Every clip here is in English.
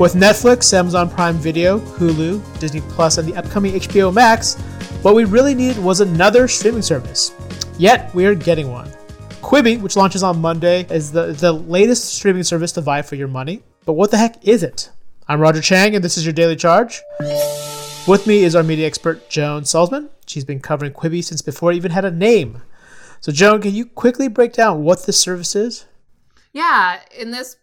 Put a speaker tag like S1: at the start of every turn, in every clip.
S1: With Netflix, Amazon Prime Video, Hulu, Disney Plus, and the upcoming HBO Max, what we really needed was another streaming service. Yet, we are getting one. Quibi, which launches on Monday, is the, the latest streaming service to vie for your money. But what the heck is it? I'm Roger Cheng, and this is your Daily Charge. With me is our media expert, Joan Solsman. She's been covering Quibi since before it even had a name. So, Joan, can you quickly break down what this service is?
S2: Yeah, in this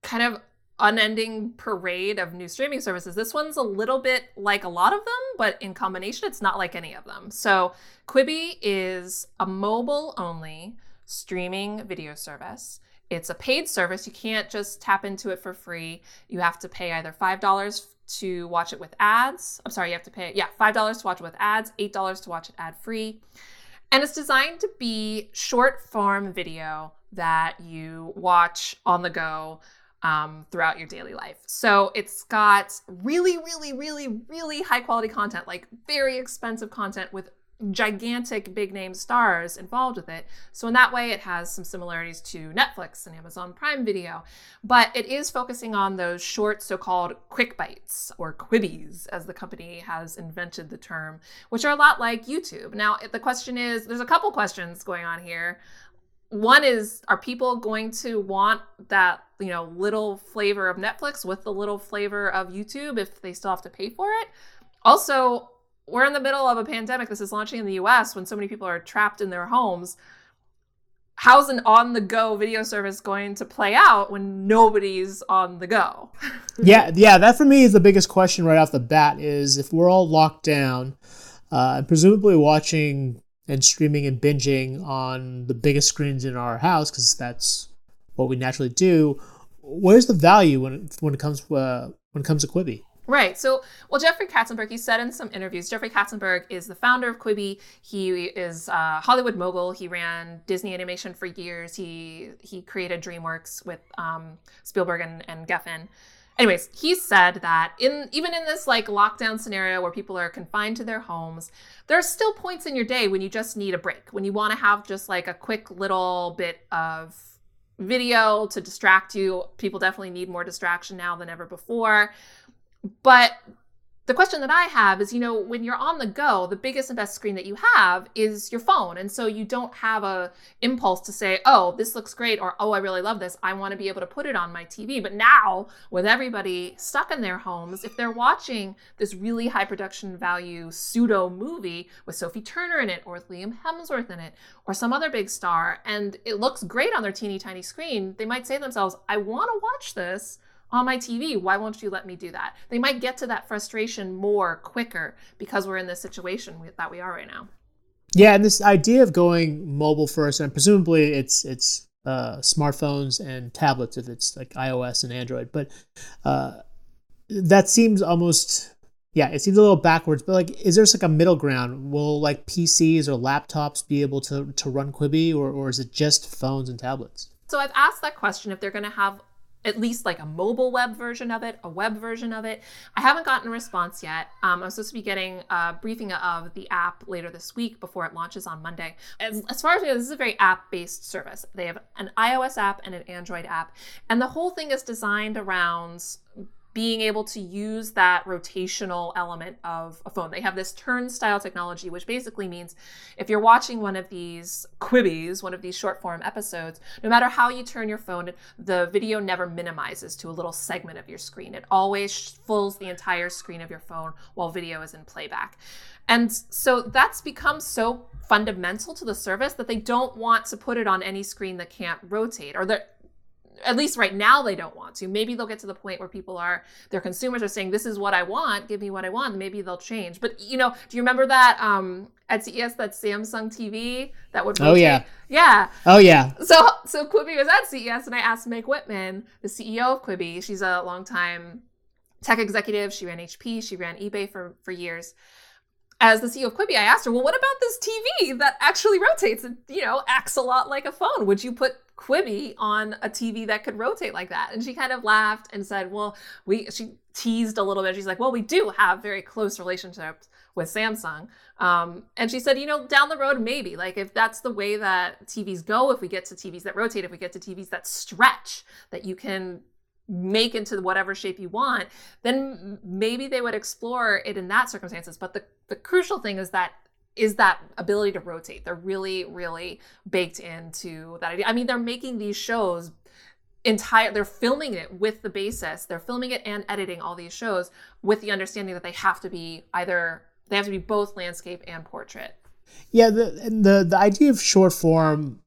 S2: kind of unending parade of new streaming services. This one's a little bit like a lot of them, but in combination, it's not like any of them. So, Quibi is a mobile only streaming video service. It's a paid service. You can't just tap into it for free. You have to pay either $5 to watch it with ads. I'm sorry, you have to pay, yeah, $5 to watch it with ads, $8 to watch it ad free. And it's designed to be short form video that you watch on the go um, throughout your daily life. So it's got really, really, really, really high quality content, like very expensive content with gigantic big name stars involved with it. So in that way, it has some similarities to Netflix and Amazon Prime Video, but it is focusing on those short so-called quick bites or quibbies, as the company has invented the term, which are a lot like YouTube. Now, the question is, there's a couple questions going on here one is are people going to want that you know little flavor of netflix with the little flavor of youtube if they still have to pay for it? Also we're in the middle of a pandemic. This is launching in the us when so many people are trapped in their homes. How's an on the go video service going to play out when nobody's on the go?
S1: Yeah yeah that for me is the biggest question right off the bat is if we're all locked down uh, presumably watching and streaming and binging on the biggest screens in our house because that's what we naturally do. Where's the value when when it comes uh, when it comes to Quibi?
S2: Right. So, well, Jeffrey Katzenberg, he said in some interviews, Jeffrey Katzenberg is the founder of Quibi. He is a Hollywood mogul. He ran Disney Animation for years. He he created DreamWorks with um, Spielberg and, and Geffen anyways he said that in even in this like lockdown scenario where people are confined to their homes there are still points in your day when you just need a break when you want to have just like a quick little bit of video to distract you. People definitely need more distraction now than ever before. But the question that I have is, you know, when you're on the go, the biggest and best screen that you have is your phone. And so you don't have a impulse to say, "Oh, this looks great," or "Oh, I really love this. I want to be able to put it on my TV." But now, with everybody stuck in their homes, if they're watching this really high production value pseudo movie with Sophie Turner in it or with Liam Hemsworth in it or some other big star and it looks great on their teeny tiny screen, they might say to themselves, "I want to watch this." On my TV. Why won't you let me do that? They might get to that frustration more quicker because we're in this situation that we are right now.
S1: Yeah, and this idea of going mobile first, and presumably it's it's uh, smartphones and tablets if it's like iOS and Android, but uh, that seems almost yeah, it seems a little backwards. But like, is there like a middle ground? Will like PCs or laptops be able to to run Quibi, or or is it just phones and tablets?
S2: So I've asked that question if they're going to have at least like a mobile web version of it, a web version of it. I haven't gotten a response yet. Um, I'm supposed to be getting a briefing of the app later this week before it launches on Monday. As, as far as I know, this is a very app based service. They have an iOS app and an Android app. And the whole thing is designed around being able to use that rotational element of a phone. They have this turnstile technology, which basically means if you're watching one of these quibbies, one of these short form episodes, no matter how you turn your phone, the video never minimizes to a little segment of your screen. It always fills the entire screen of your phone while video is in playback. And so that's become so fundamental to the service that they don't want to put it on any screen that can't rotate or that at least right now they don't want to. Maybe they'll get to the point where people are their consumers are saying this is what i want. Give me what i want. Maybe they'll change. But you know do you remember that um at ces that samsung tv that would
S1: rotate? oh yeah.
S2: yeah.
S1: Oh yeah.
S2: So so quibi was at ces and i asked meg whitman the ceo of quibi she's a long time tech executive she ran hp she ran ebay for for years. As the CEO of Quibi, I asked her, well, what about this TV that actually rotates and, you know, acts a lot like a phone? Would you put Quibi on a TV that could rotate like that? And she kind of laughed and said, well, we, she teased a little bit. She's like, well, we do have very close relationships with Samsung. Um, and she said, you know, down the road, maybe like if that's the way that TVs go, if we get to TVs that rotate, if we get to TVs that stretch, that you can make into whatever shape you want, then maybe they would explore it in that circumstances. But the, the crucial thing is that is that ability to rotate. They're really, really baked into that idea. I mean, they're making these shows entire they're filming it with the basis they're filming it and editing all these shows with the understanding that they have to be either they have to be both landscape and portrait
S1: yeah the the the idea of short form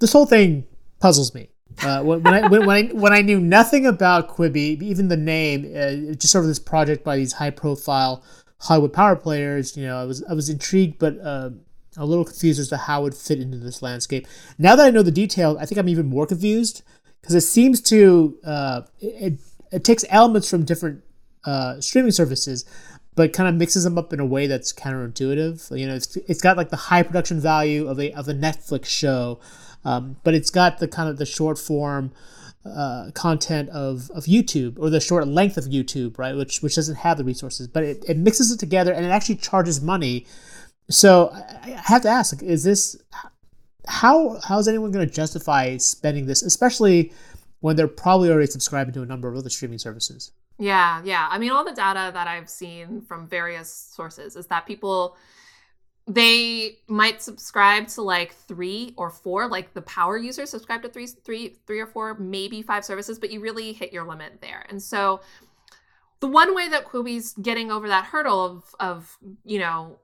S1: this whole thing puzzles me uh, when, when, I, when, when, I when I knew nothing about Quibi, even the name, uh, just sort of this project by these high profile Hollywood power players, you know, I was I was intrigued, but uh, a little confused as to how it fit into this landscape. Now that I know the details, I think I'm even more confused because it seems to uh, it, it takes elements from different uh, streaming services, but kind of mixes them up in a way that's counterintuitive. You know, it's, it's got like the high production value of a of a Netflix show, um, but it's got the kind of the short form uh, content of, of YouTube or the short length of YouTube, right? Which which doesn't have the resources, but it, it mixes it together and it actually charges money. So I, have to ask, is this how how is anyone going to justify spending this, especially when they're probably already subscribing to a number of other streaming services?
S2: Yeah, yeah. I mean, all the data that I've seen from various sources is that people they might subscribe to like three or four like the power users subscribe to three three three or four maybe five services but you really hit your limit there. And so the one way that quibi's getting over that hurdle of of you know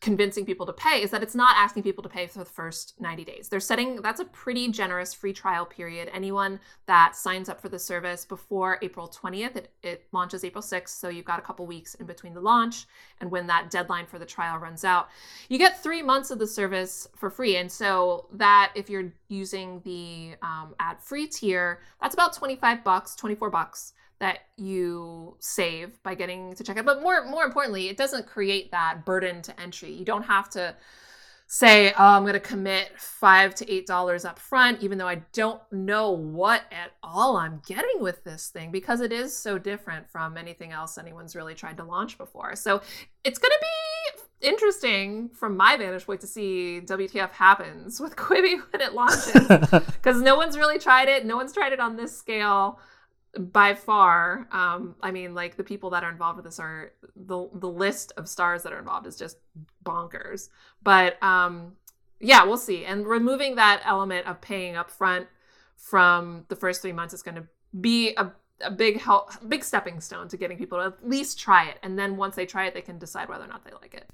S2: convincing people to pay is that it's not asking people to pay for the first 90 days. They're setting that's a pretty generous free trial period. Anyone that signs up for the service before April 20th, it, it launches April 6th, so you've got a couple weeks in between the launch and when that deadline for the trial runs out. You get three months of the service for free. And so that if you're using the um, ad free tier, that's about 25 bucks, 24 bucks that you save by getting to check it. But more more importantly, it doesn't create that burden to entry. You don't have to say, oh, I'm going to commit five to eight dollars up front, even though I don't know what at all I'm getting with this thing because it is so different from anything else anyone's really tried to launch before. So it's going to be interesting from my vantage point to see WTF happens with Quibi when it launches because no one's really tried it. No one's tried it on this scale by far um i mean like the people that are involved with this are the the list of stars that are involved is just bonkers. But um yeah we'll see. And removing that element of paying up front from the first three months is going to be a, a big help big stepping stone to getting people to at least try it. And then once they try it they can decide whether or not they like it.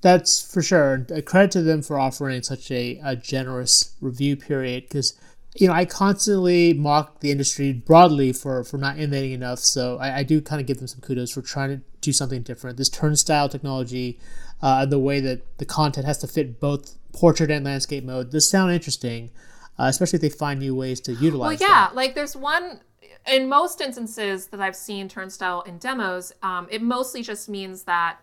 S1: That's for sure. A credit to them for offering such a, a generous review period because you know, I constantly mock the industry broadly for, for not innovating enough. So I, I do kind of give them some kudos for trying to do something different. This turnstile technology, uh, the way that the content has to fit both portrait and landscape mode, this sound interesting, uh, especially if they find new ways to utilize. It.
S2: Well, yeah,
S1: that.
S2: like there's one in most instances that I've seen turnstile in demos. Um, it mostly just means that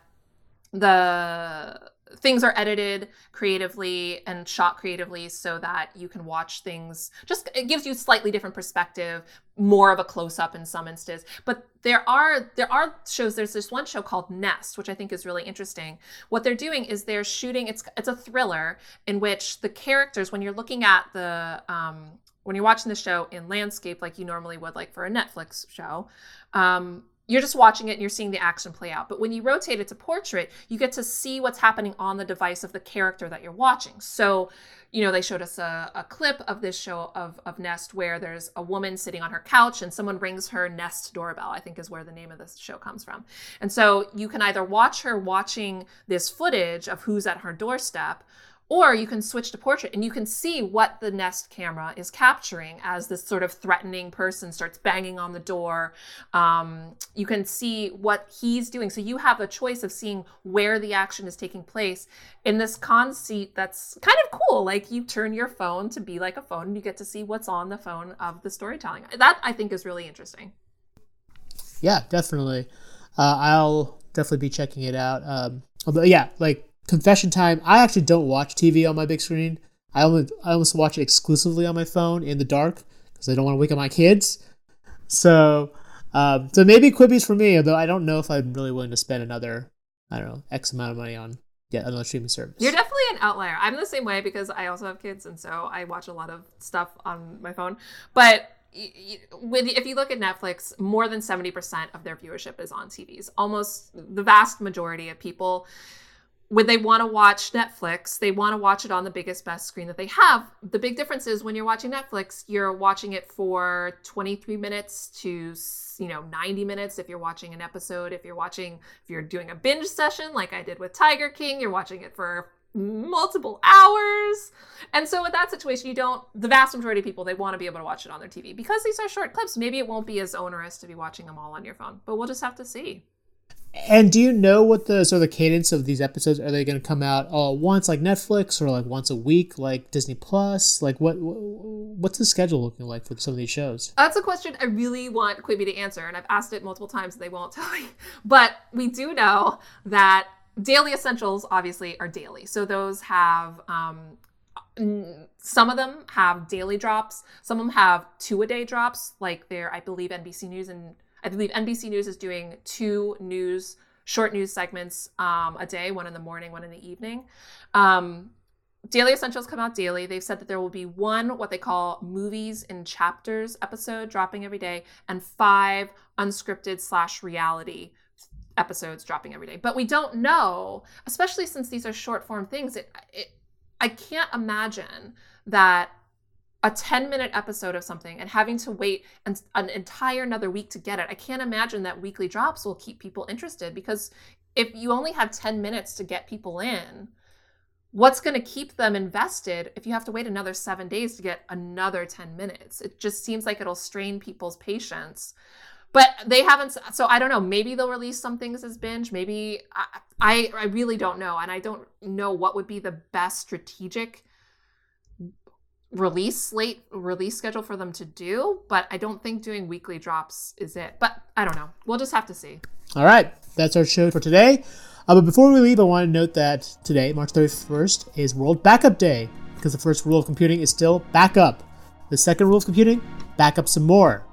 S2: the things are edited creatively and shot creatively so that you can watch things just it gives you slightly different perspective more of a close up in some instances. But there are there are shows there's this one show called nest which i think is really interesting. What they're doing is they're shooting it's it's a thriller in which the characters when you're looking at the um when you're watching the show in landscape like you normally would like for a netflix show um you're just watching it and you're seeing the action play out. But when you rotate it to portrait, you get to see what's happening on the device of the character that you're watching. So, you know, they showed us a, a clip of this show of, of Nest where there's a woman sitting on her couch and someone rings her Nest doorbell, I think is where the name of this show comes from. And so you can either watch her watching this footage of who's at her doorstep or you can switch to portrait and you can see what the Nest camera is capturing as this sort of threatening person starts banging on the door. Um, you can see what he's doing. So you have a choice of seeing where the action is taking place in this conceit that's kind of cool. Like you turn your phone to be like a phone and you get to see what's on the phone of the storytelling. That I think is really interesting.
S1: Yeah, definitely. Uh, I'll definitely be checking it out. Um, but yeah, like confession time. I actually don't watch TV on my big screen. I almost I almost watch it exclusively on my phone in the dark because I don't want to wake up my kids. So, um, so maybe Quibi's for me. Although I don't know if I'm really willing to spend another I don't know X amount of money on yeah another streaming service.
S2: You're definitely an outlier. I'm the same way because I also have kids, and so I watch a lot of stuff on my phone. But with if you look at Netflix, more than 70% of their viewership is on TVs. Almost the vast majority of people when they want to watch Netflix, they want to watch it on the biggest, best screen that they have. The big difference is when you're watching Netflix, you're watching it for 23 minutes to, you know, 90 minutes if you're watching an episode. If you're watching, if you're doing a binge session like I did with Tiger King, you're watching it for multiple hours. And so with that situation, you don't, the vast majority of people, they want to be able to watch it on their TV. Because these are short clips, maybe it won't be as onerous to be watching them all on your phone, but we'll just have to see.
S1: And do you know what the sort of the cadence of these episodes are? They going to come out all at once, like Netflix, or like once a week, like Disney Plus? Like what? What's the schedule looking like for some of these shows?
S2: That's a question I really want Quibi to answer, and I've asked it multiple times, and they won't tell me. But we do know that daily essentials obviously are daily, so those have um, some of them have daily drops. Some of them have two a day drops, like they're I believe NBC News and I believe NBC News is doing two news, short news segments um, a day, one in the morning, one in the evening. Um, Daily Essentials come out daily. They've said that there will be one, what they call movies in chapters episode dropping every day, and five unscripted slash reality episodes dropping every day. But we don't know, especially since these are short form things. It, it, I can't imagine that a 10 minute episode of something and having to wait an, an entire another week to get it. I can't imagine that weekly drops will keep people interested because if you only have 10 minutes to get people in what's going to keep them invested if you have to wait another seven days to get another 10 minutes? It just seems like it'll strain people's patience. But they haven't so i don't know maybe they'll release some things as binge maybe I, I, I really don't know and i don't know what would be the best strategic release slate release schedule for them to do but i don't think doing weekly drops is it but i don't know. We'll just have to see.
S1: All right. That's our show for today. Uh, but before we leave i want to note that today march 31st is world backup day because the first rule of computing is still backup the second rule of computing backup some more.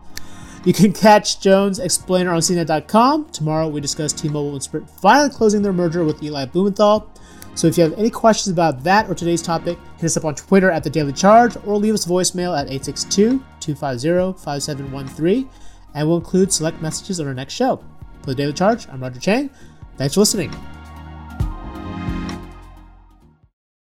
S1: You can catch Joan's Explainer on CNET.com. Tomorrow we discuss T-Mobile and Sprint finally closing their merger with Eli Blumenthal. So if you have any questions about that or today's topic, hit us up on Twitter at The Daily Charge or leave us a voicemail at 862 250 5713, and we'll include select messages on our next show. For The Daily Charge, I'm Roger Cheng. Thanks for listening.